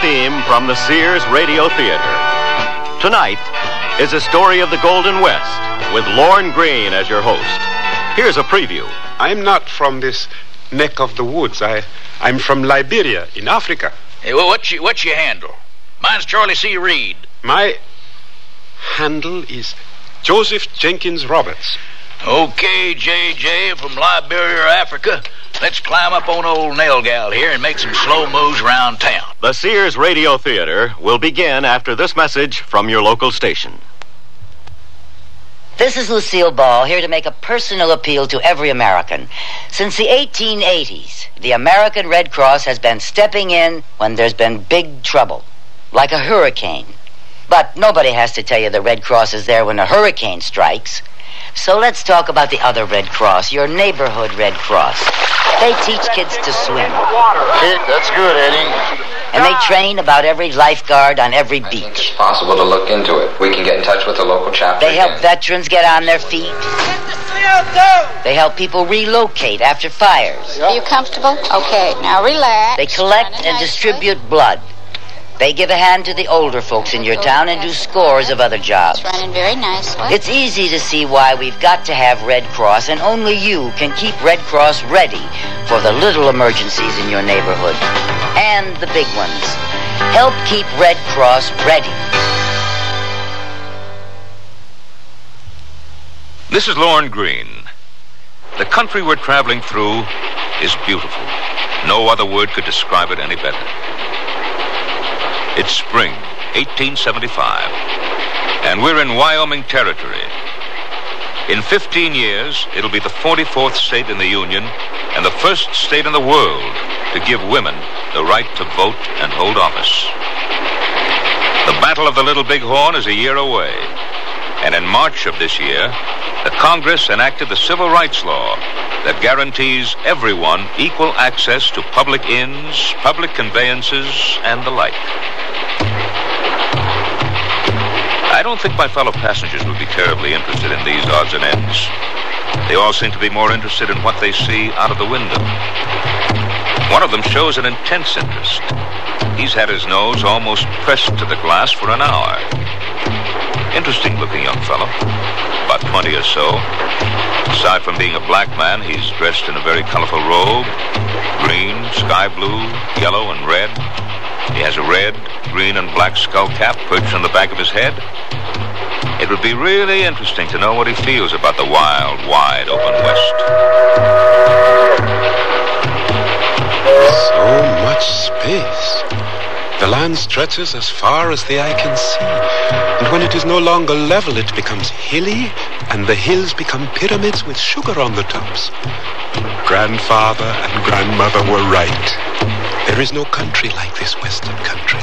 theme from the Sears Radio Theater. Tonight is a story of the Golden West with Lorne Greene as your host. Here's a preview. I'm not from this neck of the woods. I, I'm from Liberia in Africa. Hey, well, what's your, what's your handle? Mine's Charlie C. Reed. My handle is Joseph Jenkins Roberts. Okay, JJ from Liberia, Africa. Let's climb up on old Nail Gal here and make some slow moves around town. The Sears Radio Theater will begin after this message from your local station. This is Lucille Ball here to make a personal appeal to every American. Since the 1880s, the American Red Cross has been stepping in when there's been big trouble, like a hurricane. But nobody has to tell you the Red Cross is there when a hurricane strikes. So let's talk about the other Red Cross, your neighborhood Red Cross. They teach kids to swim. Kid, that's good, Eddie. And they train about every lifeguard on every beach. It's possible to look into it. We can get in touch with the local chapter. They help again. veterans get on their feet. They help people relocate after fires. Are you comfortable? Okay, now relax. They collect and nice distribute blood. They give a hand to the older folks in your oh, town and do scores of other jobs. It's running very nicely. It's easy to see why we've got to have Red Cross, and only you can keep Red Cross ready for the little emergencies in your neighborhood and the big ones. Help keep Red Cross ready. This is Lorne Greene. The country we're traveling through is beautiful. No other word could describe it any better. It's spring, 1875, and we're in Wyoming territory. In 15 years, it'll be the 44th state in the Union and the first state in the world to give women the right to vote and hold office. The Battle of the Little Bighorn is a year away, and in March of this year, the Congress enacted the Civil Rights Law that guarantees everyone equal access to public inns, public conveyances, and the like. I don't think my fellow passengers would be terribly interested in these odds and ends. They all seem to be more interested in what they see out of the window. One of them shows an intense interest. He's had his nose almost pressed to the glass for an hour. Interesting looking young fellow, about 20 or so. Aside from being a black man, he's dressed in a very colorful robe green, sky blue, yellow, and red. He has a red, green, and black skull cap perched on the back of his head. It would be really interesting to know what he feels about the wild, wide open West. So much space. The land stretches as far as the eye can see. And when it is no longer level, it becomes hilly, and the hills become pyramids with sugar on the tops. Grandfather and grandmother were right. There is no country like this western country.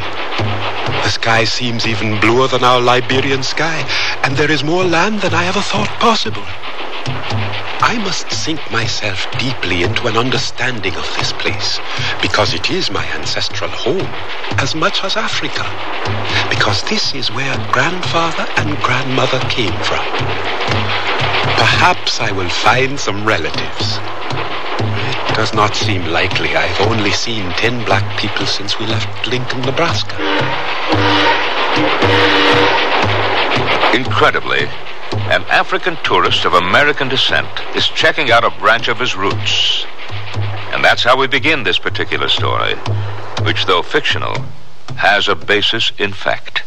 The sky seems even bluer than our Liberian sky, and there is more land than I ever thought possible. I must sink myself deeply into an understanding of this place, because it is my ancestral home, as much as Africa. Because this is where grandfather and grandmother came from. Perhaps I will find some relatives. It does not seem likely. I've only seen ten black people since we left Lincoln, Nebraska. Incredibly, an African tourist of American descent is checking out a branch of his roots. And that's how we begin this particular story, which, though fictional, has a basis in fact.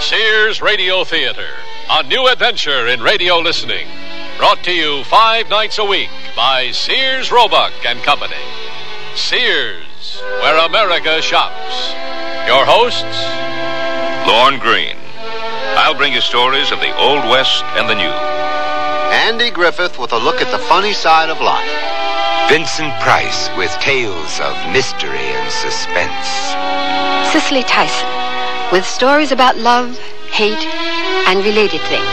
Sears Radio Theater, a new adventure in radio listening. Brought to you five nights a week by Sears Roebuck and Company. Sears, where America shops. Your hosts, Lorne Greene. I'll bring you stories of the Old West and the New. Andy Griffith with a look at the funny side of life. Vincent Price with tales of mystery and suspense. Cicely Tyson with stories about love, hate, and related things.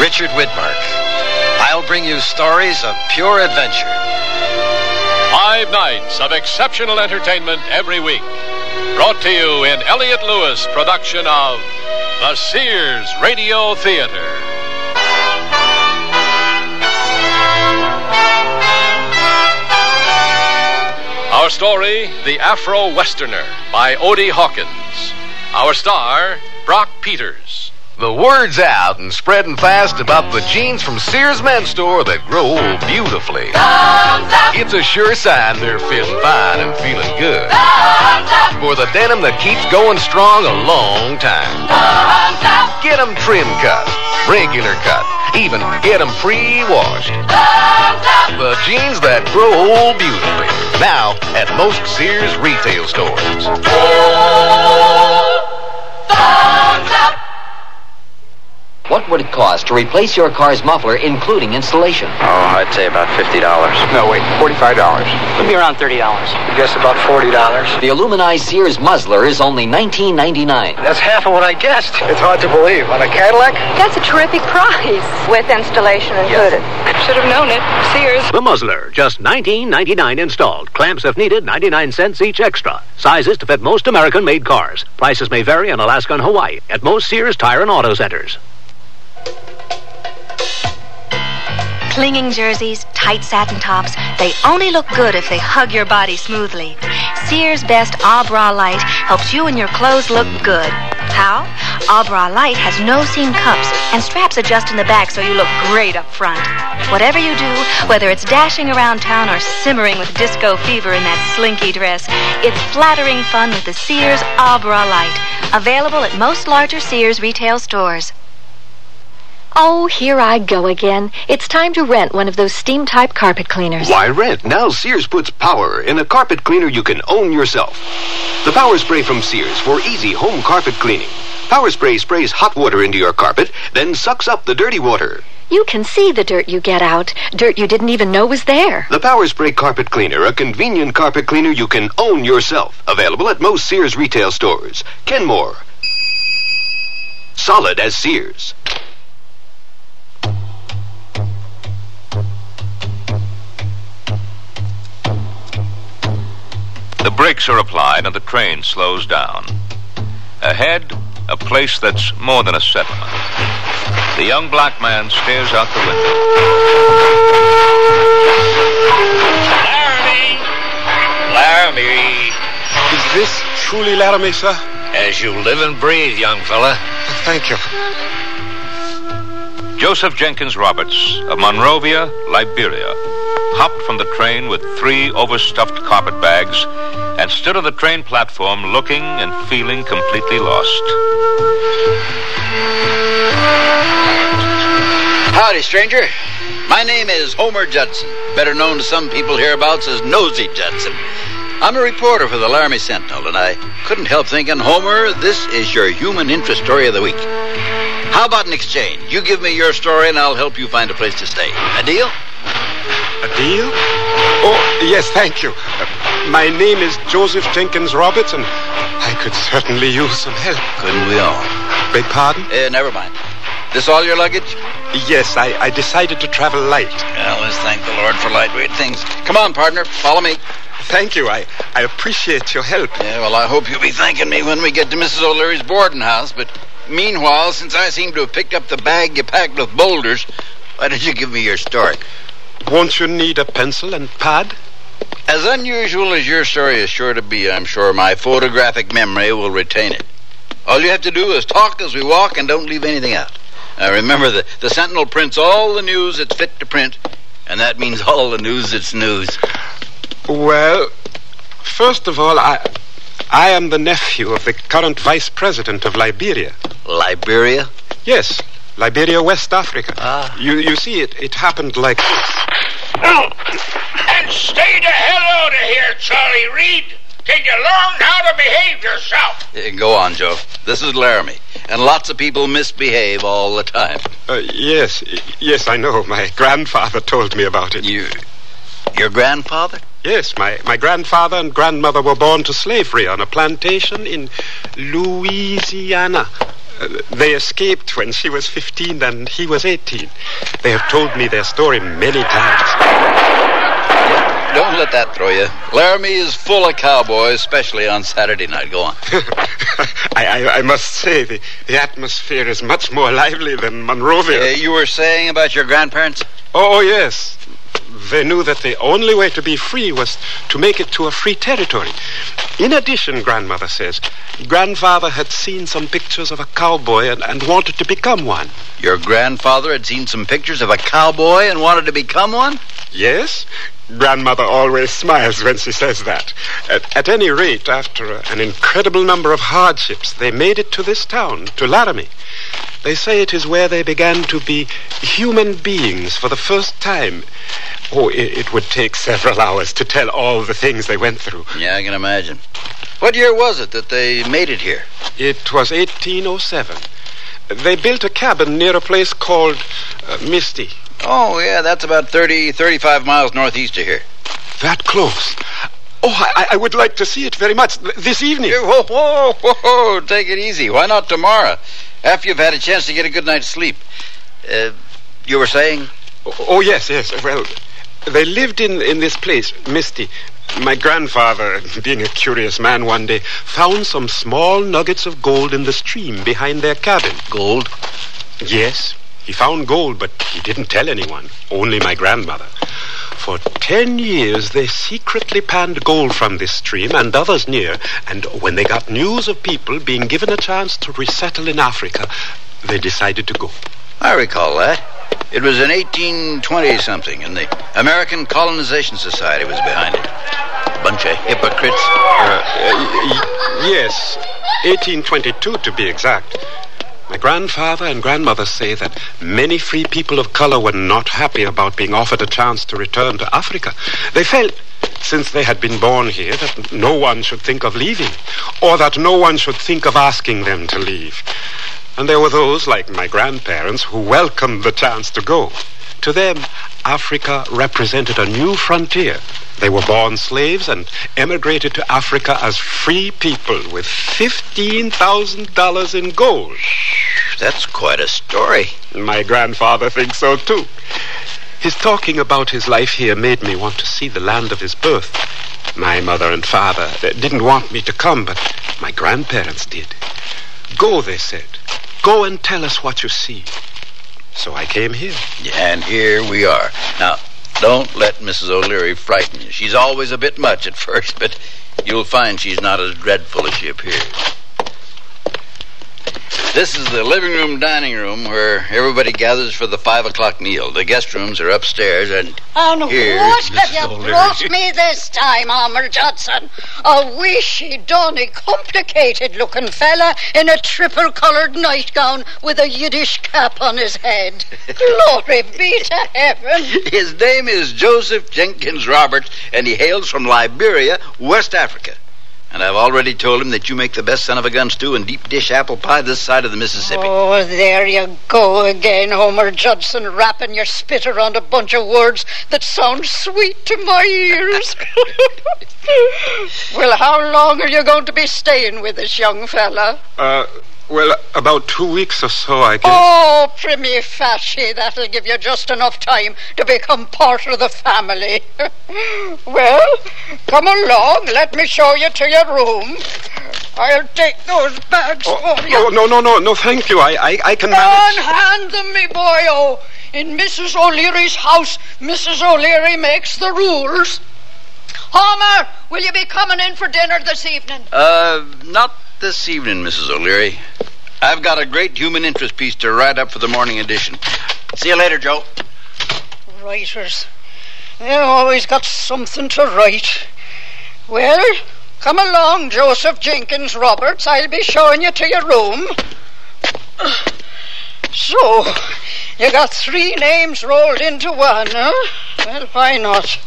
Richard Widmark. Bring you stories of pure adventure. five nights of exceptional entertainment every week. Brought to you in Elliott Lewis production of The Sears Radio Theater. Our story, The Afro Westerner, by Odie Hawkins. Our star, Brock Peters. The word's out and spreading fast about the jeans from Sears Men's Store that grow beautifully. It's a sure sign they're feeling fine and feeling good. For the denim that keeps going strong a long time. Get them trim cut, regular cut, even get them pre-washed. The jeans that grow old beautifully. Now at most Sears retail stores. What would it cost to replace your car's muffler, including installation? Oh, I'd say about $50. No, wait, $45. It'd be around $30. I guess about $40. The aluminized Sears muzzler is only $19.99. That's half of what I guessed. It's hard to believe. On a Cadillac? That's a terrific price. With installation included. Should have known it. Sears. The muzzler, just $19.99 installed. Clamps, if needed, 99 cents each extra. Sizes to fit most American-made cars. Prices may vary in Alaska and Hawaii at most Sears Tire and Auto Centers. Clinging jerseys, tight satin tops, they only look good if they hug your body smoothly. Sears Best Abra Light helps you and your clothes look good. How? Abra Light has no seam cups and straps adjust in the back so you look great up front. Whatever you do, whether it's dashing around town or simmering with disco fever in that slinky dress, it's flattering fun with the Sears Abra Light. Available at most larger Sears retail stores. Oh, here I go again. It's time to rent one of those steam type carpet cleaners. Why rent? Now Sears puts power in a carpet cleaner you can own yourself. The Power Spray from Sears for easy home carpet cleaning. Power Spray sprays hot water into your carpet, then sucks up the dirty water. You can see the dirt you get out, dirt you didn't even know was there. The Power Spray Carpet Cleaner, a convenient carpet cleaner you can own yourself. Available at most Sears retail stores. Kenmore. Solid as Sears. The brakes are applied and the train slows down. Ahead, a place that's more than a settlement. The young black man stares out the window. Laramie! Laramie! Is this truly Laramie, sir? As you live and breathe, young fella. Thank you. Joseph Jenkins Roberts of Monrovia, Liberia, hopped from the train with three overstuffed carpet bags and stood on the train platform looking and feeling completely lost. Howdy, stranger. My name is Homer Judson, better known to some people hereabouts as Nosy Judson. I'm a reporter for the Laramie Sentinel, and I couldn't help thinking, Homer, this is your human interest story of the week. How about an exchange? You give me your story, and I'll help you find a place to stay. A deal? A deal? Oh, yes, thank you. Uh, my name is Joseph Jenkins Roberts, and I could certainly use some help. Couldn't we all? Beg pardon? Uh, never mind. This all your luggage? Yes, I, I decided to travel light. Well, let's thank the Lord for lightweight things. Come on, partner. Follow me. Thank you. I, I appreciate your help. Yeah, well, I hope you'll be thanking me when we get to Mrs. O'Leary's boarding house. But meanwhile, since I seem to have picked up the bag you packed with boulders, why don't you give me your story? Won't you need a pencil and pad? As unusual as your story is sure to be, I'm sure my photographic memory will retain it. All you have to do is talk as we walk and don't leave anything out. Now remember that the Sentinel prints all the news it's fit to print, and that means all the news that's news. Well, first of all, I I am the nephew of the current vice president of Liberia. Liberia? Yes, Liberia, West Africa. Ah. You you see, it it happened like this. And stay the hell out of here, Charlie Reed. Till you learn how to behave yourself. Uh, Go on, Joe. This is Laramie, and lots of people misbehave all the time. Uh, yes, yes, I know. My grandfather told me about it. You, your grandfather? Yes, my, my grandfather and grandmother were born to slavery on a plantation in Louisiana. Uh, they escaped when she was 15 and he was 18. They have told me their story many times. Don't let that throw you. Laramie is full of cowboys, especially on Saturday night. Go on. I, I, I must say, the, the atmosphere is much more lively than Monrovia. Uh, you were saying about your grandparents? Oh, oh, yes. They knew that the only way to be free was to make it to a free territory. In addition, grandmother says, grandfather had seen some pictures of a cowboy and, and wanted to become one. Your grandfather had seen some pictures of a cowboy and wanted to become one? Yes. Grandmother always smiles when she says that. At, at any rate, after a, an incredible number of hardships, they made it to this town, to Laramie. They say it is where they began to be human beings for the first time. Oh, it, it would take several hours to tell all the things they went through. Yeah, I can imagine. What year was it that they made it here? It was 1807. They built a cabin near a place called uh, Misty. Oh, yeah, that's about 30, 35 miles northeast of here. That close? Oh, I, I would like to see it very much this evening. Whoa, whoa, whoa, take it easy. Why not tomorrow? After you've had a chance to get a good night's sleep. Uh, you were saying? Oh, oh, yes, yes. Well, they lived in, in this place, Misty. My grandfather, being a curious man one day, found some small nuggets of gold in the stream behind their cabin. Gold? Yes. He found gold, but he didn't tell anyone, only my grandmother. For ten years, they secretly panned gold from this stream and others near, and when they got news of people being given a chance to resettle in Africa, they decided to go. I recall that. It was in 1820 something, and the American Colonization Society was behind it. A bunch of hypocrites. Uh, uh, yes, 1822 to be exact. My grandfather and grandmother say that many free people of color were not happy about being offered a chance to return to Africa. They felt, since they had been born here, that no one should think of leaving, or that no one should think of asking them to leave. And there were those, like my grandparents, who welcomed the chance to go. To them, Africa represented a new frontier. They were born slaves and emigrated to Africa as free people with $15,000 in gold. That's quite a story. My grandfather thinks so too. His talking about his life here made me want to see the land of his birth. My mother and father uh, didn't want me to come, but my grandparents did. Go, they said. Go and tell us what you see. So I came here. And here we are. Now, don't let Mrs. O'Leary frighten you. She's always a bit much at first, but you'll find she's not as dreadful as she appears. This is the living room dining room where everybody gathers for the five o'clock meal. The guest rooms are upstairs and And here's what have you brought me this time, Homer Judson? A wishy, donny, complicated looking fella in a triple coloured nightgown with a Yiddish cap on his head. Glory be to heaven. His name is Joseph Jenkins Roberts, and he hails from Liberia, West Africa. And I've already told him that you make the best son of a gun stew and deep dish apple pie this side of the Mississippi. Oh, there you go again, Homer Judson, wrapping your spit around a bunch of words that sound sweet to my ears. well, how long are you going to be staying with us, young fella? Uh, well, about two weeks or so, I guess. Oh, primi facie, that'll give you just enough time to become part of the family. well, come along, let me show you to your room. I'll take those bags for you. Oh, no, no, no, no, thank you. I, I, I can manage. Unhand them, me boy. Oh, in Mrs. O'Leary's house, Mrs. O'Leary makes the rules. Homer, will you be coming in for dinner this evening? Uh, not this evening, Mrs. O'Leary. I've got a great human interest piece to write up for the morning edition. See you later, Joe. Writers. They always got something to write. Well, come along, Joseph Jenkins Roberts. I'll be showing you to your room. So, you got three names rolled into one, huh? Well, why not?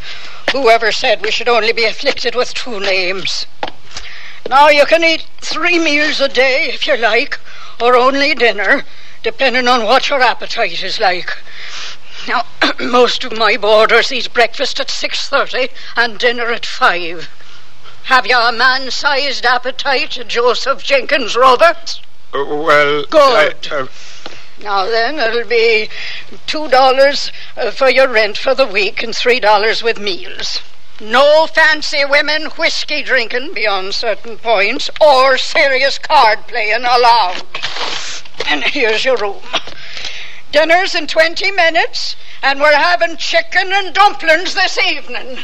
Whoever said we should only be afflicted with two names? Now, you can eat three meals a day if you like, or only dinner, depending on what your appetite is like. Now, most of my boarders eat breakfast at 6.30 and dinner at 5. Have you a man-sized appetite, Joseph Jenkins Roberts? Uh, well, Good. I, uh, Now then, it'll be two dollars uh, for your rent for the week and three dollars with meals. No fancy women whiskey drinking beyond certain points or serious card playing allowed. And here's your room. Dinner's in 20 minutes, and we're having chicken and dumplings this evening.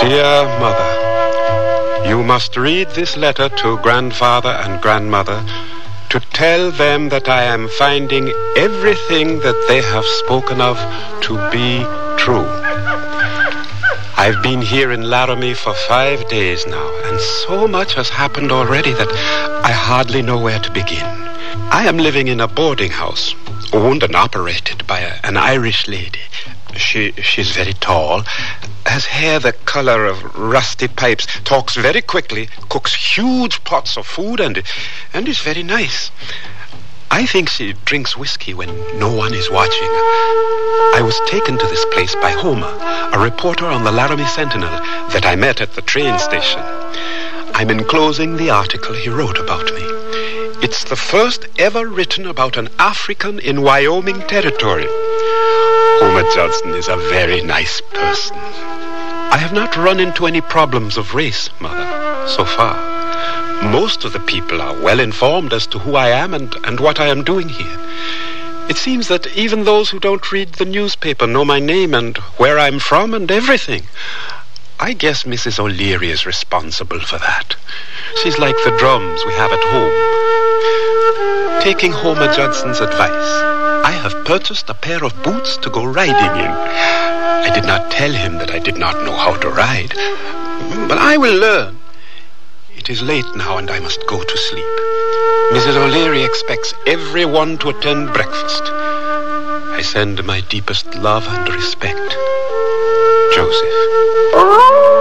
Dear Mother, you must read this letter to grandfather and grandmother to tell them that I am finding everything that they have spoken of to be true. I've been here in Laramie for five days now, and so much has happened already that I hardly know where to begin. I am living in a boarding house, owned and operated by a, an Irish lady. She, she's very tall, has hair the color of rusty pipes, talks very quickly, cooks huge pots of food, and, and is very nice. I think she drinks whiskey when no one is watching. I was taken to this place by Homer, a reporter on the Laramie Sentinel that I met at the train station. I'm enclosing the article he wrote about me. It's the first ever written about an African in Wyoming Territory. Homer Judson is a very nice person. I have not run into any problems of race, Mother, so far. Most of the people are well informed as to who I am and, and what I am doing here. It seems that even those who don't read the newspaper know my name and where I'm from and everything. I guess Mrs. O'Leary is responsible for that. She's like the drums we have at home. Taking Homer Judson's advice, I have purchased a pair of boots to go riding in. I did not tell him that I did not know how to ride, but I will learn. It is late now and I must go to sleep. Mrs. O'Leary expects everyone to attend breakfast. I send my deepest love and respect. Joseph.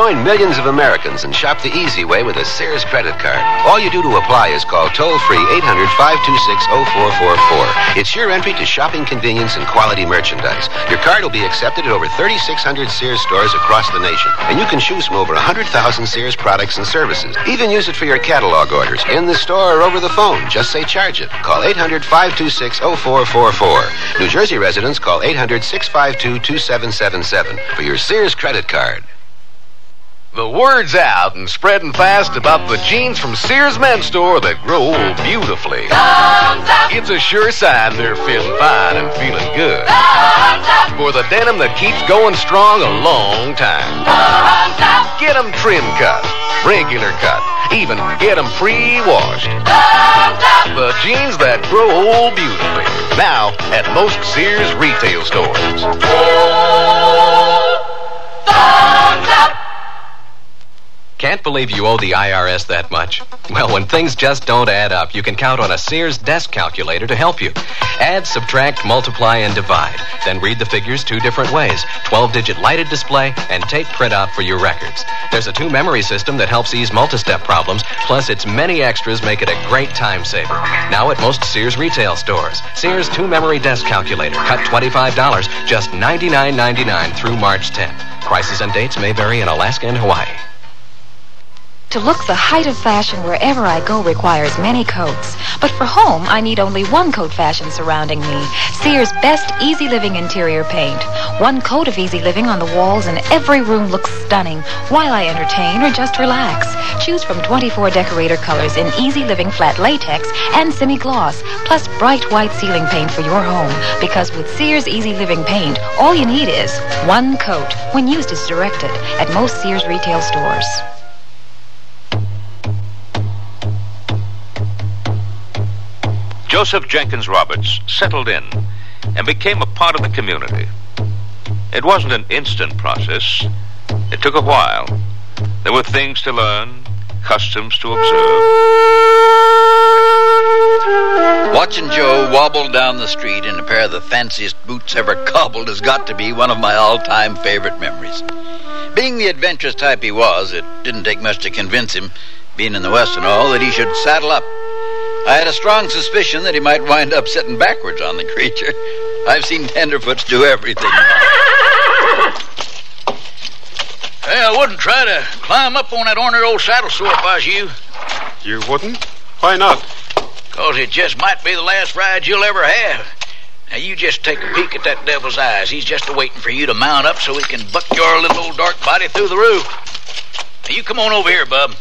Join millions of Americans and shop the easy way with a Sears credit card. All you do to apply is call toll free 800 526 0444. It's your entry to shopping convenience and quality merchandise. Your card will be accepted at over 3,600 Sears stores across the nation. And you can choose from over 100,000 Sears products and services. Even use it for your catalog orders in the store or over the phone. Just say charge it. Call 800 526 0444. New Jersey residents call 800 652 2777 for your Sears credit card. The word's out and spreading fast about the jeans from Sears Men's Store that grow beautifully. It's a sure sign they're feeling fine and feeling good. For the denim that keeps going strong a long time. Get them trim cut, regular cut, even get them pre-washed. The jeans that grow old beautifully. Now at most Sears retail stores. Can't believe you owe the IRS that much? Well, when things just don't add up, you can count on a Sears desk calculator to help you. Add, subtract, multiply, and divide. Then read the figures two different ways 12 digit lighted display and tape printout for your records. There's a two memory system that helps ease multi step problems, plus, its many extras make it a great time saver. Now at most Sears retail stores. Sears two memory desk calculator. Cut $25, just $99.99 through March 10th. Prices and dates may vary in Alaska and Hawaii. To look the height of fashion wherever I go requires many coats. But for home, I need only one coat fashion surrounding me. Sears Best Easy Living Interior Paint. One coat of Easy Living on the walls and every room looks stunning while I entertain or just relax. Choose from 24 decorator colors in Easy Living Flat Latex and Semi-Gloss, plus bright white ceiling paint for your home. Because with Sears Easy Living Paint, all you need is one coat when used as directed at most Sears retail stores. Joseph Jenkins Roberts settled in and became a part of the community. It wasn't an instant process. It took a while. There were things to learn, customs to observe. Watching Joe wobble down the street in a pair of the fanciest boots ever cobbled has got to be one of my all-time favorite memories. Being the adventurous type he was, it didn't take much to convince him, being in the West and all, that he should saddle up. I had a strong suspicion that he might wind up sitting backwards on the creature. I've seen tenderfoots do everything. Hey, I wouldn't try to climb up on that ornery old saddle sore if I was you. You wouldn't? Why not? Because it just might be the last ride you'll ever have. Now, you just take a peek at that devil's eyes. He's just a-waiting for you to mount up so he can buck your little old dark body through the roof. Now, you come on over here, bub.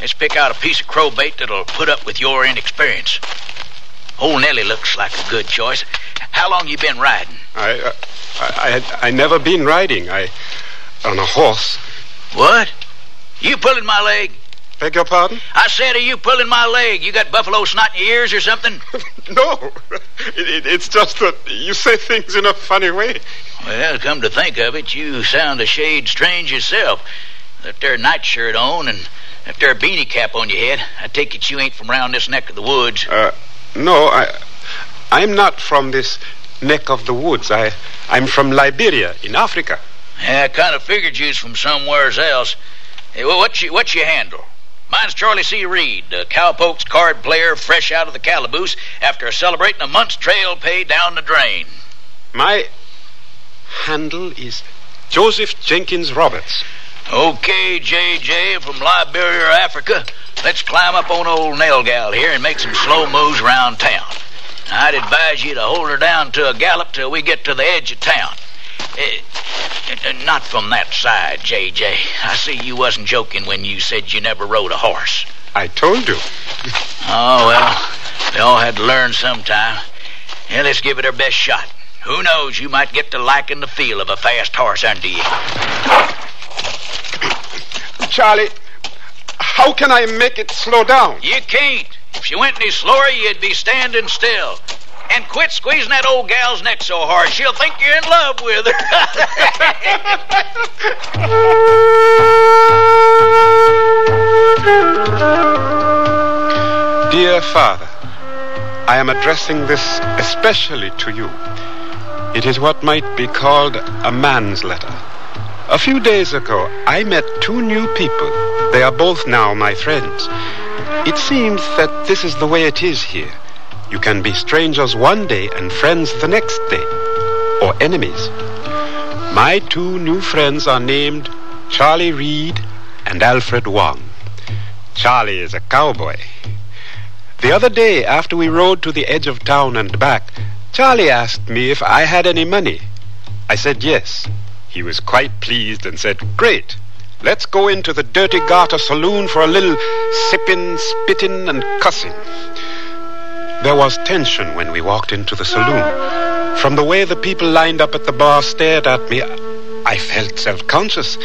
Let's pick out a piece of crow bait that'll put up with your inexperience. Old Nellie looks like a good choice. How long you been riding? I, uh, I, I I never been riding. I on a horse. What? You pulling my leg? Beg your pardon? I said, are you pulling my leg? You got buffalo snot in your ears or something? no. It, it, it's just that you say things in a funny way. Well, come to think of it, you sound a shade strange yourself. There a nightshirt on and that there are beanie cap on your head. I take it you ain't from round this neck of the woods. Uh, no, I, I'm not from this neck of the woods. I, I'm from Liberia in Africa. Yeah, I kind of figured you's from somewheres else. Hey, well, what's your, what's your handle? Mine's Charlie C. Reed, a cowpokes card player fresh out of the calaboose after celebrating a month's trail pay down the drain. My handle is Joseph Jenkins Roberts. Okay, JJ from Liberia, Africa. Let's climb up on old Nail Gal here and make some slow moves around town. I'd advise you to hold her down to a gallop till we get to the edge of town. Uh, not from that side, JJ. I see you wasn't joking when you said you never rode a horse. I told you. oh, well, they all had to learn sometime. Yeah, let's give it our best shot. Who knows, you might get to liking the feel of a fast horse under you. Charlie, how can I make it slow down? You can't. If she went any slower, you'd be standing still. And quit squeezing that old gal's neck so hard. She'll think you're in love with her. Dear Father, I am addressing this especially to you. It is what might be called a man's letter. A few days ago, I met two new people. They are both now my friends. It seems that this is the way it is here. You can be strangers one day and friends the next day, or enemies. My two new friends are named Charlie Reed and Alfred Wong. Charlie is a cowboy. The other day, after we rode to the edge of town and back, Charlie asked me if I had any money. I said yes. He was quite pleased and said, Great. Let's go into the Dirty Garter saloon for a little sipping, spitting, and cussing. There was tension when we walked into the saloon. From the way the people lined up at the bar stared at me, I felt self conscious.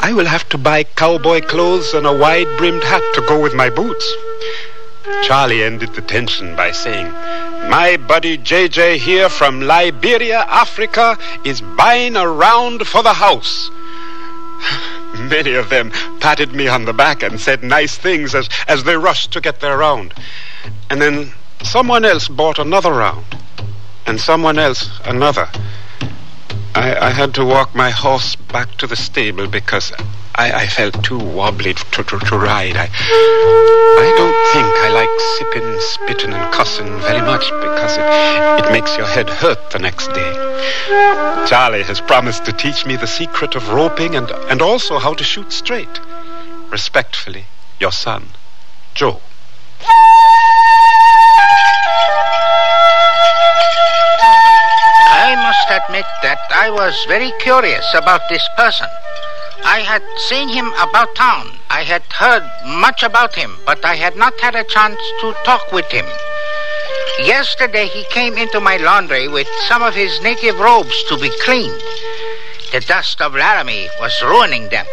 I will have to buy cowboy clothes and a wide brimmed hat to go with my boots. Charlie ended the tension by saying, My buddy JJ here from Liberia, Africa, is buying a round for the house. Many of them patted me on the back and said nice things as, as they rushed to get their round. And then someone else bought another round, and someone else another. I, I had to walk my horse back to the stable because I, I felt too wobbly to, to, to ride. I, I don't think I like sipping, spitting, and cussing very much because it, it makes your head hurt the next day. Charlie has promised to teach me the secret of roping and, and also how to shoot straight. Respectfully, your son, Joe. I must admit that I was very curious about this person. I had seen him about town. I had heard much about him, but I had not had a chance to talk with him. Yesterday he came into my laundry with some of his native robes to be cleaned. The dust of Laramie was ruining them.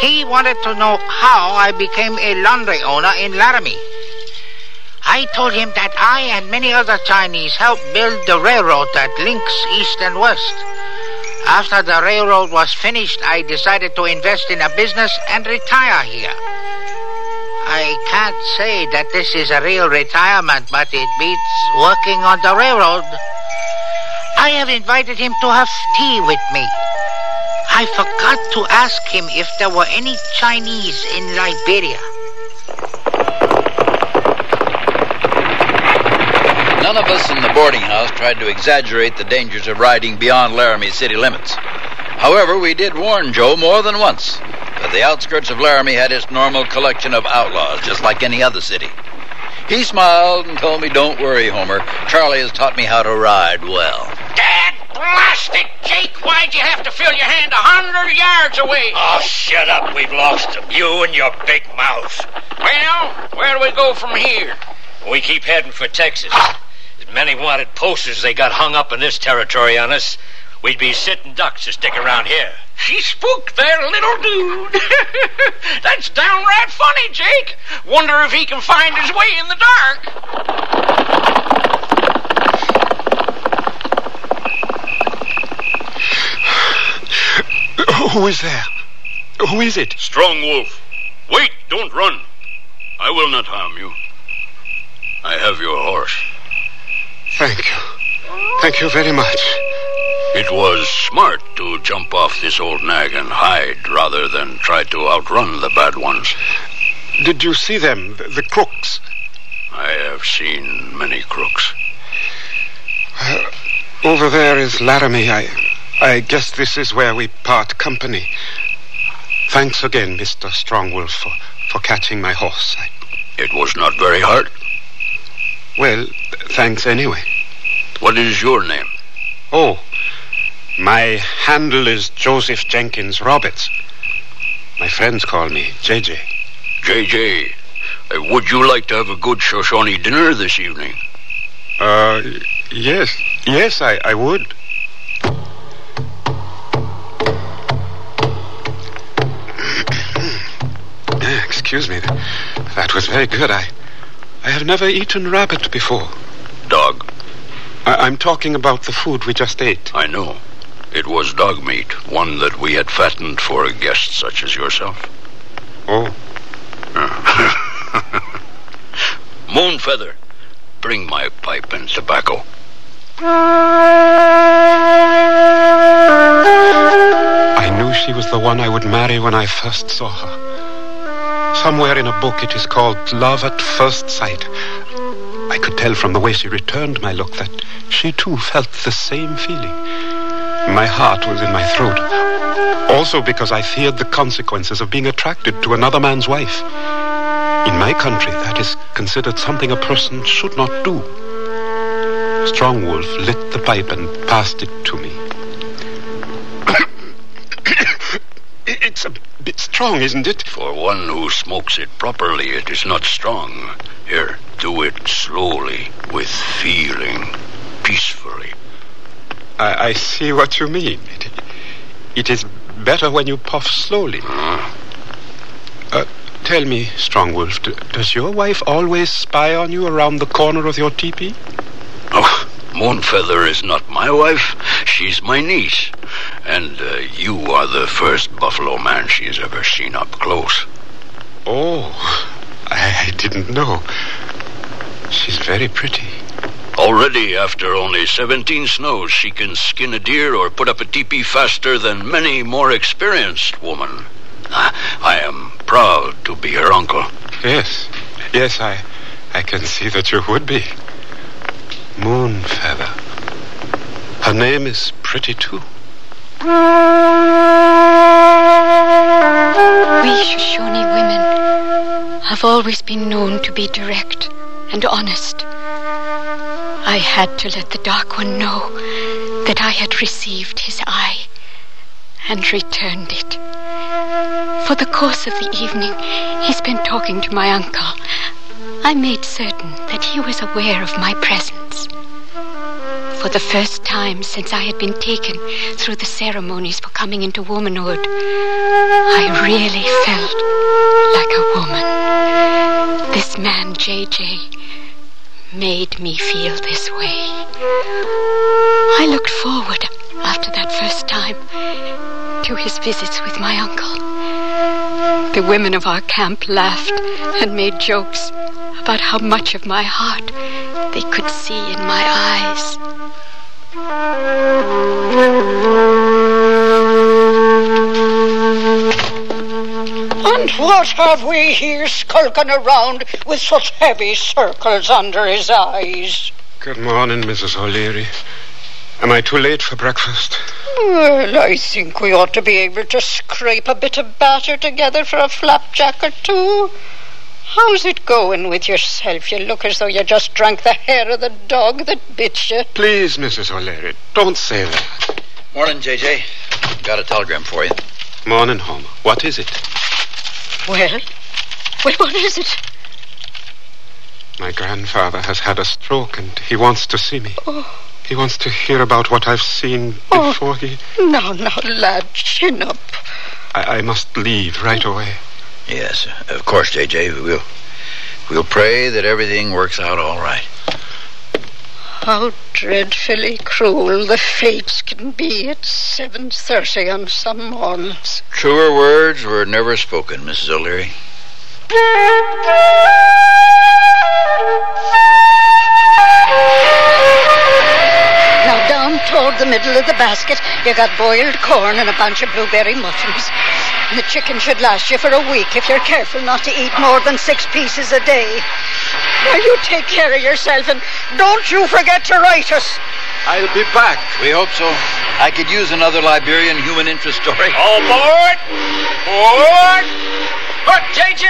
He wanted to know how I became a laundry owner in Laramie. I told him that I and many other Chinese helped build the railroad that links east and west. After the railroad was finished, I decided to invest in a business and retire here. I can't say that this is a real retirement, but it beats working on the railroad. I have invited him to have tea with me. I forgot to ask him if there were any Chinese in Liberia. None of us in the boarding house tried to exaggerate the dangers of riding beyond Laramie city limits. However, we did warn Joe more than once that the outskirts of Laramie had its normal collection of outlaws, just like any other city. He smiled and told me, Don't worry, Homer. Charlie has taught me how to ride well. Dad blasted Jake, why'd you have to fill your hand a hundred yards away? Oh, shut up. We've lost him. You and your big mouth. Well, where do we go from here? We keep heading for Texas. As many wanted posters they got hung up in this territory on us, we'd be sitting ducks to stick around here. She spooked that little dude. That's downright funny, Jake. Wonder if he can find his way in the dark. Who is there? Who is it? Strong Wolf. Wait, don't run. I will not harm you. I have your horse. Thank you. Thank you very much. It was smart to jump off this old nag and hide rather than try to outrun the bad ones. Did you see them, the, the crooks? I have seen many crooks. Uh, over there is Laramie. I, I guess this is where we part company. Thanks again, Mr. Strongwolf, for, for catching my horse. I... It was not very hard. Well, thanks anyway. What is your name? Oh, my handle is Joseph Jenkins Roberts. My friends call me JJ. JJ, uh, would you like to have a good Shoshone dinner this evening? Uh, yes. Yes, I, I would. Excuse me. That was very good. I, I have never eaten rabbit before. Dog. I, am talking about the food we just ate. I know. It was dog meat, one that we had fattened for a guest such as yourself. Oh. Moonfeather, bring my pipe and tobacco. I knew she was the one I would marry when I first saw her. Somewhere in a book it is called Love at First Sight. I could tell from the way she returned my look that she too felt the same feeling. My heart was in my throat. Also because I feared the consequences of being attracted to another man's wife. In my country, that is considered something a person should not do. Strong Wolf lit the pipe and passed it to me. it's a bit strong, isn't it? For one who smokes it properly, it is not strong. Here, do it slowly, with feeling, peacefully. I, I see what you mean. It, it is better when you puff slowly. Huh? Uh, tell me, Strongwolf, d- does your wife always spy on you around the corner of your teepee? Moonfeather is not my wife. She's my niece. And uh, you are the first buffalo man she has ever seen up close. Oh, I, I didn't know. She's very pretty. Already, after only 17 snows, she can skin a deer or put up a teepee faster than many more experienced women. I am proud to be her uncle. Yes, yes, I, I can see that you would be. Moonfeather. Her name is pretty too. We Shoshone women have always been known to be direct and honest. I had to let the Dark One know that I had received his eye and returned it. For the course of the evening, he's been talking to my uncle. I made certain that he was aware of my presence. For the first time since I had been taken through the ceremonies for coming into womanhood, I really felt like a woman. This man, JJ, made me feel this way. I looked forward, after that first time, to his visits with my uncle. The women of our camp laughed and made jokes about how much of my heart they could see in my eyes. And what have we here skulking around with such heavy circles under his eyes? Good morning, Mrs. O'Leary. Am I too late for breakfast? Well, I think we ought to be able to scrape a bit of batter together for a flapjack or two. How's it going with yourself? You look as though you just drank the hair of the dog that bit you. Please, Mrs. O'Leary, don't say that. Morning, JJ. Got a telegram for you. Morning, Homer. What is it? Well, well, what is it? My grandfather has had a stroke and he wants to see me. Oh. He wants to hear about what I've seen Oh. before he. Now, now, lad, chin up. I, I must leave right away. Yes, of course, JJ. We'll we'll pray that everything works out all right. How dreadfully cruel the fates can be at 7.30 on some mornings. Truer words were never spoken, Mrs. O'Leary. Now, down toward the middle of the basket, you got boiled corn and a bunch of blueberry muffins. And the chicken should last you for a week if you're careful not to eat more than six pieces a day. Now, you take care of yourself and don't you forget to write us. I'll be back. We hope so. I could use another Liberian human interest story. All aboard! Board! But, JJ,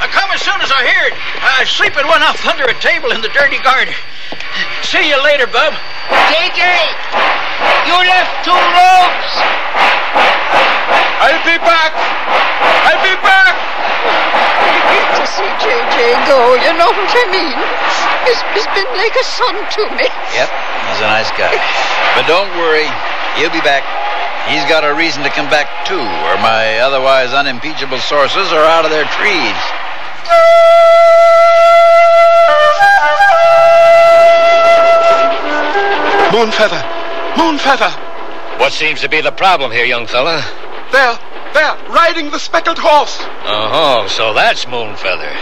I come as soon as I heard. I was sleeping one off under a table in the dirty garden. See you later, bub. JJ, you left two ropes. I'll be back. I'll be back. I hate to see JJ go, you know what I mean? He's, he's been like a son to me. Yep, he's a nice guy. But don't worry, he'll be back. He's got a reason to come back too, or my otherwise unimpeachable sources are out of their trees. Moonfeather! Moonfeather! What seems to be the problem here, young fella? There! There! Riding the speckled horse! Oh, so that's Moonfeather.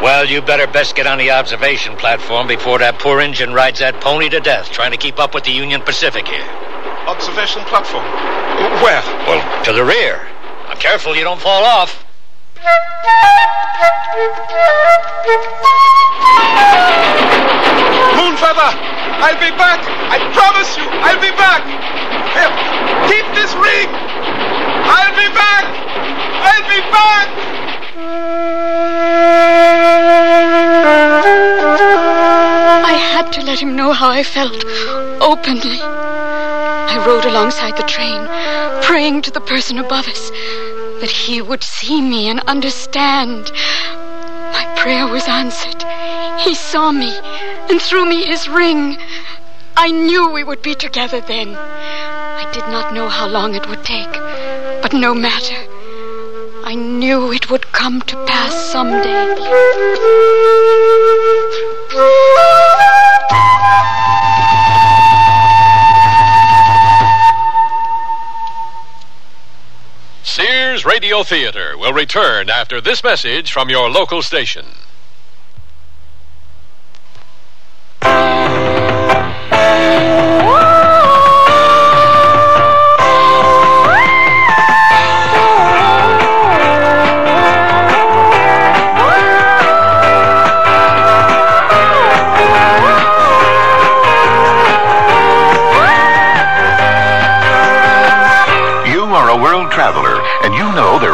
Well, you better best get on the observation platform before that poor engine rides that pony to death trying to keep up with the Union Pacific here. Observation platform. Where? Well, to the rear. Now, careful you don't fall off. Moonfeather! I'll be back! I promise you, I'll be back! Here, keep this ring! I'll be back! I'll be back! I had to let him know how I felt, openly. I rode alongside the train, praying to the person above us that he would see me and understand. My prayer was answered. He saw me and threw me his ring. I knew we would be together then. I did not know how long it would take, but no matter. I knew it would come to pass someday. Radio Theater will return after this message from your local station.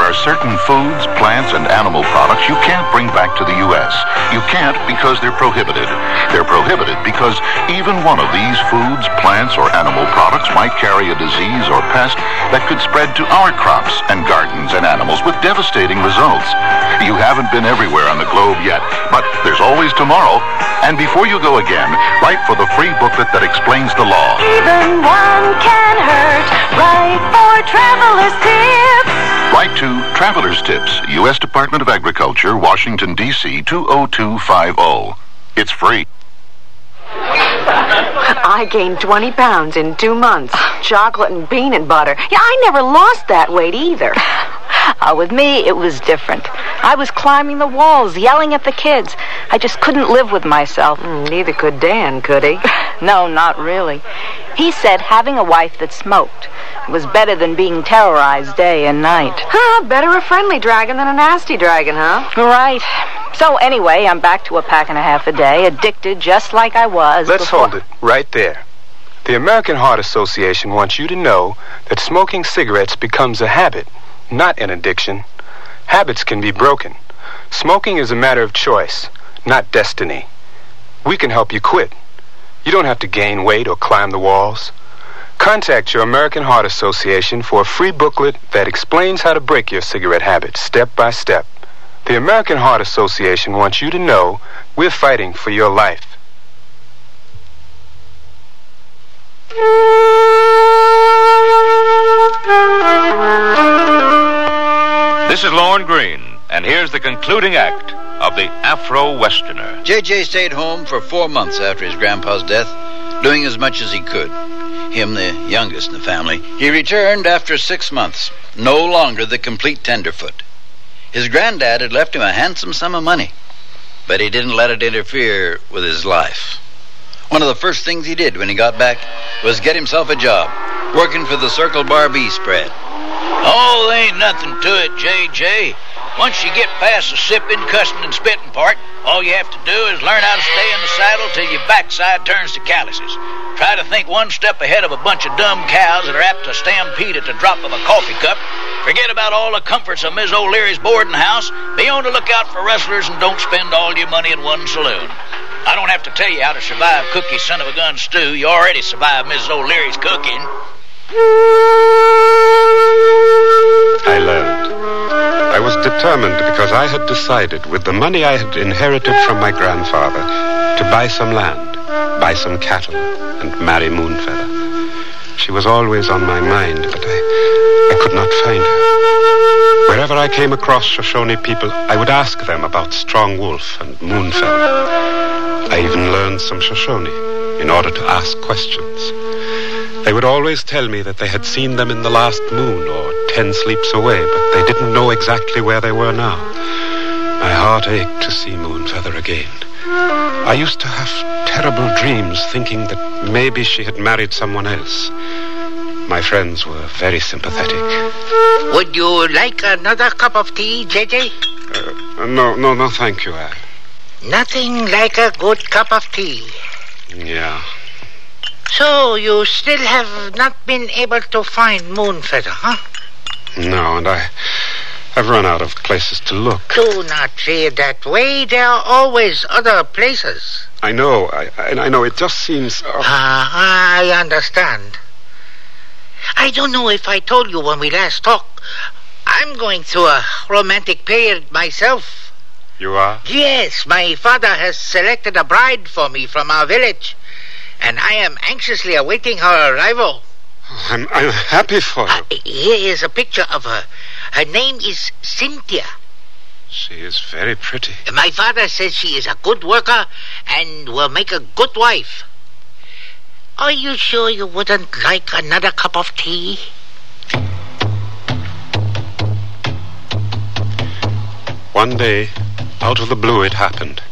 Are certain foods, plants, and animal products you can't bring back to the U.S. You can't because they're prohibited. They're prohibited because even one of these foods, plants, or animal products might carry a disease or pest that could spread to our crops and gardens and animals with devastating results. You haven't been everywhere on the globe yet, but there's always tomorrow. And before you go again, write for the free booklet that explains the law. Even one can hurt. To Traveler's Tips, U.S. Department of Agriculture, Washington, D.C. 20250. It's free. I gained 20 pounds in two months. Chocolate and peanut butter. Yeah, I never lost that weight either. Uh, with me, it was different. I was climbing the walls, yelling at the kids. I just couldn't live with myself. Mm, neither could Dan, could he? no, not really. He said having a wife that smoked was better than being terrorized day and night. Huh, better a friendly dragon than a nasty dragon, huh? Right. So anyway, I'm back to a pack and a half a day, addicted just like I was Let's before. hold it right there. The American Heart Association wants you to know that smoking cigarettes becomes a habit, not an addiction. Habits can be broken. Smoking is a matter of choice, not destiny. We can help you quit. You don't have to gain weight or climb the walls. Contact your American Heart Association for a free booklet that explains how to break your cigarette habit step by step. The American Heart Association wants you to know we're fighting for your life. This is Lorne Greene, and here's the concluding act of the Afro Westerner. J.J. stayed home for four months after his grandpa's death, doing as much as he could. Him, the youngest in the family. He returned after six months, no longer the complete tenderfoot. His granddad had left him a handsome sum of money, but he didn't let it interfere with his life. One of the first things he did when he got back was get himself a job, working for the Circle Bar B spread. Oh, there ain't nothing to it, J.J. Once you get past the sipping, cussing, and spitting part, all you have to do is learn how to stay in the saddle till your backside turns to calluses. Try to think one step ahead of a bunch of dumb cows that are apt to stampede at the drop of a coffee cup. Forget about all the comforts of Miss O'Leary's boarding house. Be on the lookout for rustlers and don't spend all your money in one saloon. I don't have to tell you how to survive Cookie's son of a gun stew. You already survived Mrs. O'Leary's cooking. I learned. I was determined because I had decided, with the money I had inherited from my grandfather, to buy some land, buy some cattle, and marry Moonfeather. She was always on my mind, but I, I could not find her. Wherever I came across Shoshone people, I would ask them about Strong Wolf and Moonfeather. I even learned some Shoshone in order to ask questions. They would always tell me that they had seen them in the last moon or ten sleeps away, but they didn't know exactly where they were now. My heart ached to see Moonfeather again. I used to have terrible dreams thinking that maybe she had married someone else. My friends were very sympathetic. Would you like another cup of tea, JJ? Uh, no, no, no, thank you, Al. Nothing like a good cup of tea. Yeah. So you still have not been able to find Moonfeather, huh? No, and I, I've run out of places to look. Do not it that way. There are always other places. I know, I, I, I know. It just seems. Oh. Ah, I understand. I don't know if I told you when we last talked. I'm going through a romantic period myself. You are? Yes, my father has selected a bride for me from our village, and I am anxiously awaiting her arrival. I'm, I'm happy for you. Uh, here is a picture of her. Her name is Cynthia. She is very pretty. My father says she is a good worker and will make a good wife. Are you sure you wouldn't like another cup of tea? One day, out of the blue, it happened.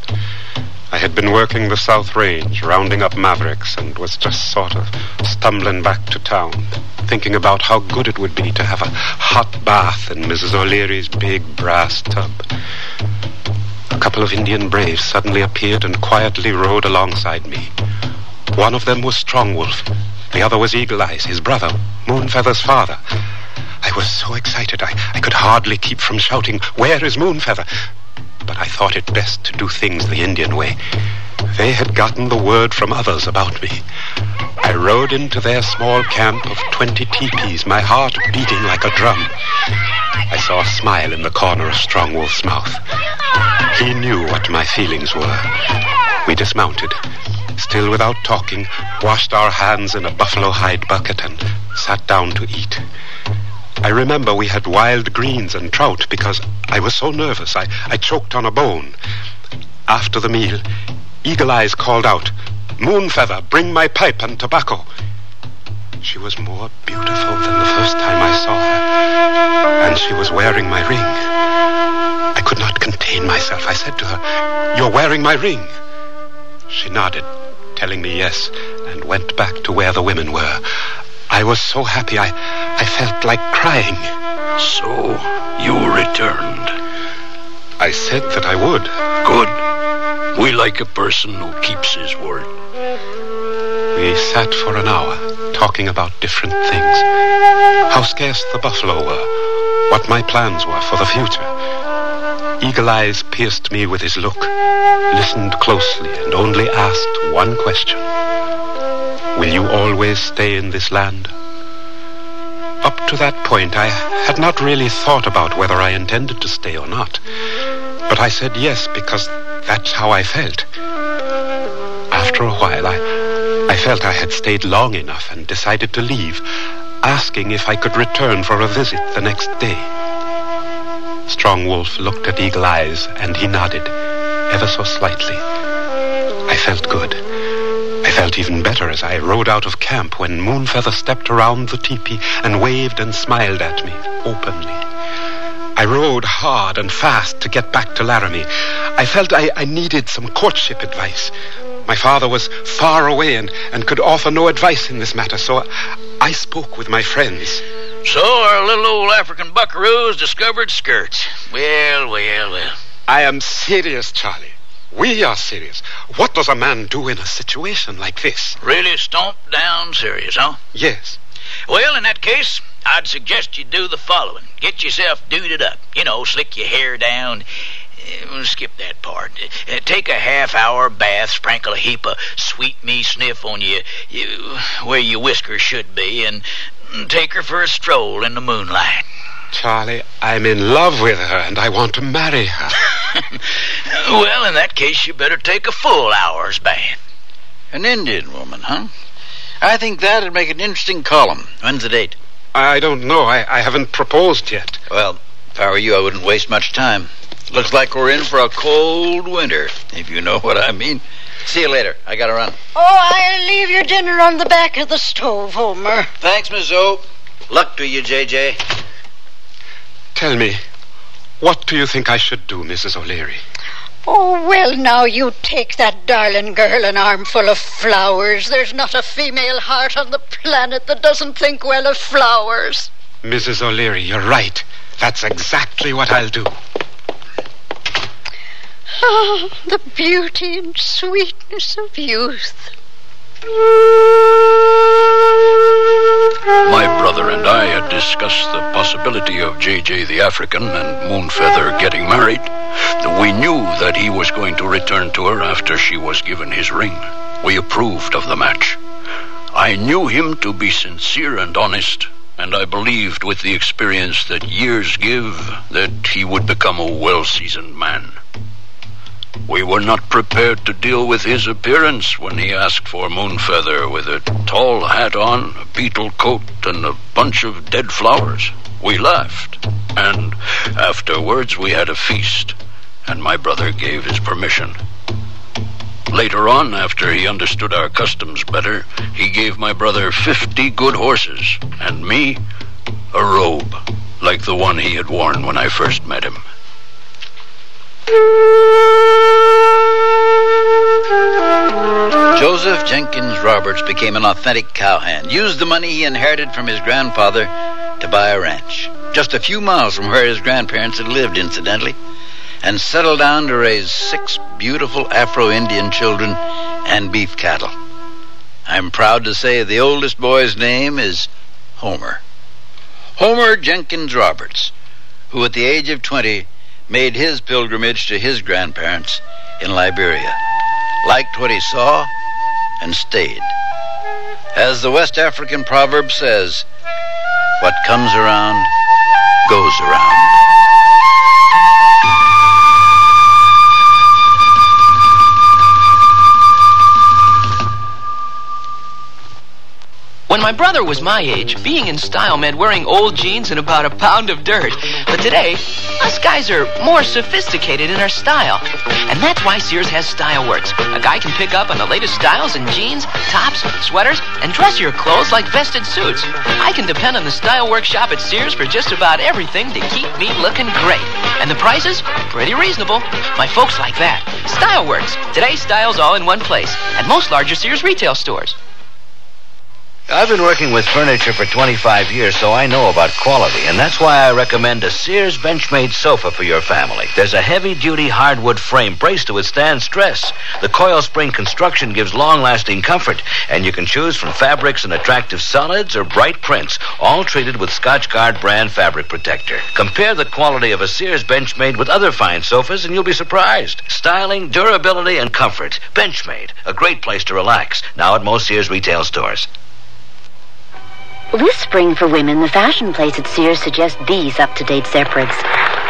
I had been working the South Range, rounding up mavericks, and was just sort of stumbling back to town, thinking about how good it would be to have a hot bath in Mrs. O'Leary's big brass tub. A couple of Indian braves suddenly appeared and quietly rode alongside me. One of them was Strong Wolf. The other was Eagle Eyes, his brother, Moonfeather's father. I was so excited I, I could hardly keep from shouting, Where is Moonfeather? But I thought it best to do things the Indian way. They had gotten the word from others about me. I rode into their small camp of twenty teepees, my heart beating like a drum. I saw a smile in the corner of Strong Wolf's mouth. He knew what my feelings were. We dismounted, still without talking, washed our hands in a buffalo hide bucket, and sat down to eat. I remember we had wild greens and trout because I was so nervous I, I choked on a bone. After the meal, Eagle Eyes called out, Moonfeather, bring my pipe and tobacco. She was more beautiful than the first time I saw her. And she was wearing my ring. I could not contain myself. I said to her, You're wearing my ring. She nodded, telling me yes, and went back to where the women were. I was so happy I, I felt like crying. So, you returned. I said that I would. Good. We like a person who keeps his word. We sat for an hour, talking about different things. How scarce the buffalo were, what my plans were for the future. Eagle Eyes pierced me with his look, listened closely, and only asked one question. Will you always stay in this land? Up to that point, I had not really thought about whether I intended to stay or not. But I said yes because that's how I felt. After a while, I, I felt I had stayed long enough and decided to leave, asking if I could return for a visit the next day. Strong Wolf looked at Eagle Eyes and he nodded, ever so slightly. I felt good. I felt even better as I rode out of camp when Moonfeather stepped around the teepee and waved and smiled at me openly. I rode hard and fast to get back to Laramie. I felt I, I needed some courtship advice. My father was far away and, and could offer no advice in this matter, so I spoke with my friends. So our little old African buckaroo has discovered skirts. Well, well, well. I am serious, Charlie. We are serious. What does a man do in a situation like this? Really stomp down serious, huh? Yes. Well, in that case, I'd suggest you do the following. Get yourself duded up. You know, slick your hair down. Uh, skip that part. Uh, take a half hour bath, sprinkle a heap of sweet me sniff on you, you where your whiskers should be, and take her for a stroll in the moonlight. Charlie, I'm in love with her and I want to marry her. well, in that case, you better take a full hour's bath. An Indian woman, huh? I think that'd make an interesting column. When's the date? I don't know. I, I haven't proposed yet. Well, if I were you, I wouldn't waste much time. Looks like we're in for a cold winter, if you know what I mean. See you later. I gotta run. Oh, I'll leave your dinner on the back of the stove, Homer. Thanks, Miss O. Luck to you, J.J. Tell me, what do you think I should do, Mrs. O'Leary? Oh, well, now you take that darling girl an armful of flowers. There's not a female heart on the planet that doesn't think well of flowers. Mrs. O'Leary, you're right. That's exactly what I'll do. Oh, the beauty and sweetness of youth. My brother and I had discussed the possibility of J.J. the African and Moonfeather getting married. We knew that he was going to return to her after she was given his ring. We approved of the match. I knew him to be sincere and honest, and I believed with the experience that years give that he would become a well-seasoned man. We were not prepared to deal with his appearance when he asked for Moonfeather with a tall hat on, a beetle coat, and a bunch of dead flowers. We laughed, and afterwards we had a feast, and my brother gave his permission. Later on, after he understood our customs better, he gave my brother fifty good horses, and me a robe, like the one he had worn when I first met him. Joseph Jenkins Roberts became an authentic cowhand, used the money he inherited from his grandfather to buy a ranch, just a few miles from where his grandparents had lived, incidentally, and settled down to raise six beautiful Afro Indian children and beef cattle. I'm proud to say the oldest boy's name is Homer. Homer Jenkins Roberts, who at the age of 20 made his pilgrimage to his grandparents in Liberia, liked what he saw, and stayed. As the West African proverb says, what comes around goes around. When my brother was my age, being in style meant wearing old jeans and about a pound of dirt. But today, us guys are more sophisticated in our style. And that's why Sears has Style Works. A guy can pick up on the latest styles in jeans, tops, sweaters, and dressier clothes like vested suits. I can depend on the Style Workshop at Sears for just about everything to keep me looking great. And the prices? Pretty reasonable. My folks like that. Style Works. Today's styles all in one place. At most larger Sears retail stores. I've been working with furniture for 25 years, so I know about quality, and that's why I recommend a Sears Benchmade sofa for your family. There's a heavy-duty hardwood frame braced to withstand stress. The coil spring construction gives long-lasting comfort, and you can choose from fabrics and attractive solids or bright prints, all treated with Scotchgard brand fabric protector. Compare the quality of a Sears Benchmade with other fine sofas, and you'll be surprised. Styling, durability, and comfort. Benchmade, a great place to relax. Now at most Sears retail stores. This spring for women, the fashion place at Sears suggests these up-to-date separates.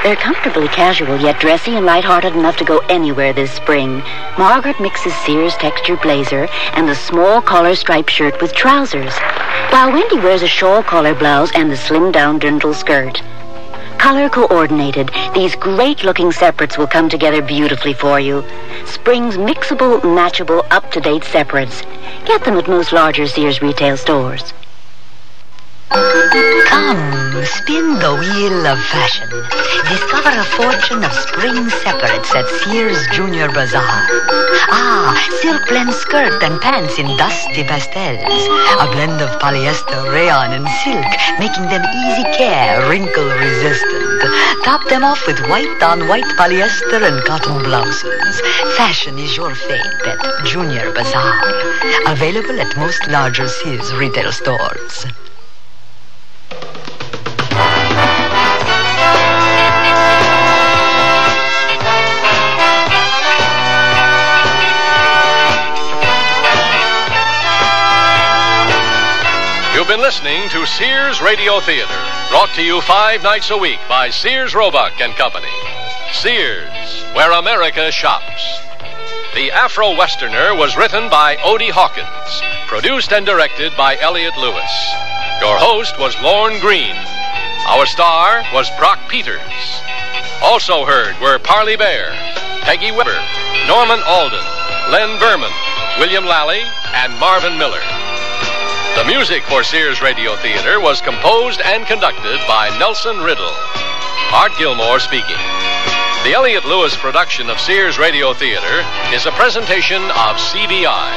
They're comfortably casual, yet dressy and light-hearted enough to go anywhere this spring. Margaret mixes Sears textured blazer and the small collar striped shirt with trousers, while Wendy wears a shawl collar blouse and the slim-down dirndl skirt. Color coordinated, these great-looking separates will come together beautifully for you. Spring's mixable, matchable, up-to-date separates. Get them at most larger Sears retail stores. Come, spin the wheel of fashion. Discover a fortune of spring separates at Sears Junior Bazaar. Ah, silk blend skirt and pants in dusty pastels. A blend of polyester, rayon, and silk, making them easy care, wrinkle resistant. Top them off with white on white polyester and cotton blouses. Fashion is your fate at Junior Bazaar. Available at most larger Sears retail stores. Listening to Sears Radio Theater, brought to you five nights a week by Sears Roebuck and Company. Sears, where America shops. The Afro Westerner was written by Odie Hawkins, produced and directed by Elliott Lewis. Your host was Lorne Greene. Our star was Brock Peters. Also heard were Parley Baer, Peggy Webber, Norman Alden, Len Berman, William Lally, and Marvin Miller. The music for Sears Radio Theater was composed and conducted by Nelson Riddle. Art Gilmore speaking. The Elliott Lewis production of Sears Radio Theater is a presentation of CBI.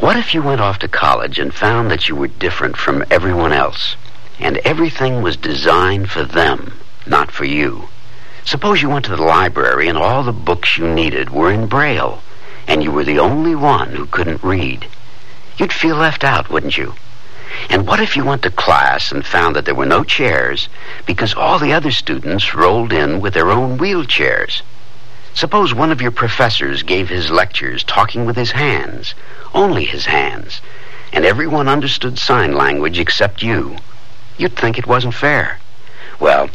What if you went off to college and found that you were different from everyone else, and everything was designed for them, not for you? Suppose you went to the library and all the books you needed were in Braille, and you were the only one who couldn't read. You'd feel left out, wouldn't you? And what if you went to class and found that there were no chairs because all the other students rolled in with their own wheelchairs? Suppose one of your professors gave his lectures talking with his hands, only his hands, and everyone understood sign language except you. You'd think it wasn't fair. Well,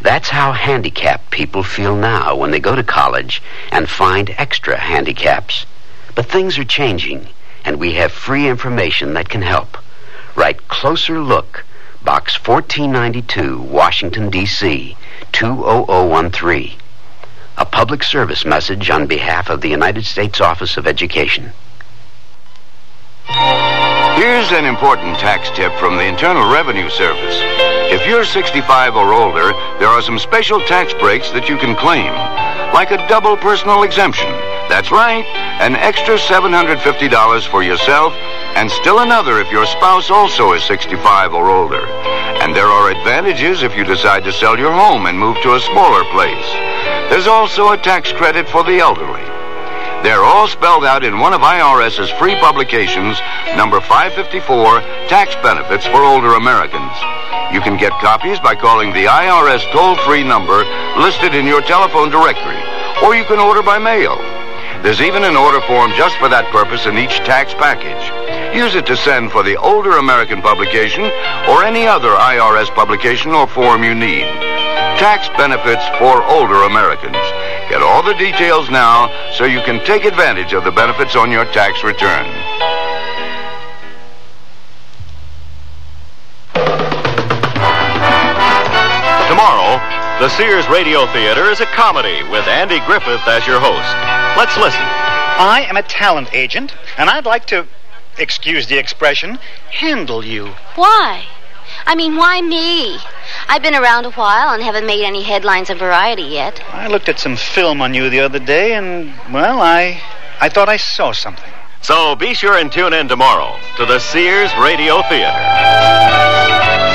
that's how handicapped people feel now when they go to college and find extra handicaps. But things are changing, and we have free information that can help. Write Closer Look, Box 1492, Washington, D.C., 20013. A public service message on behalf of the United States Office of Education. Here's an important tax tip from the Internal Revenue Service. If you're 65 or older, there are some special tax breaks that you can claim, like a double personal exemption. That's right, an extra $750 for yourself, and still another if your spouse also is 65 or older. And there are advantages if you decide to sell your home and move to a smaller place. There's also a tax credit for the elderly. They're all spelled out in one of IRS's free publications, number 554, Tax Benefits for Older Americans. You can get copies by calling the IRS toll-free number listed in your telephone directory, or you can order by mail. There's even an order form just for that purpose in each tax package. Use it to send for the Older American publication or any other IRS publication or form you need tax benefits for older Americans. Get all the details now so you can take advantage of the benefits on your tax return. Tomorrow, the Sears Radio Theater is a comedy with Andy Griffith as your host. Let's listen. I am a talent agent, and I'd like to, excuse the expression, handle you. Why? I mean, why me? I've been around a while and haven't made any headlines of variety yet. I looked at some film on you the other day, and, well, I, I thought I saw something. So be sure and tune in tomorrow to the Sears Radio Theater.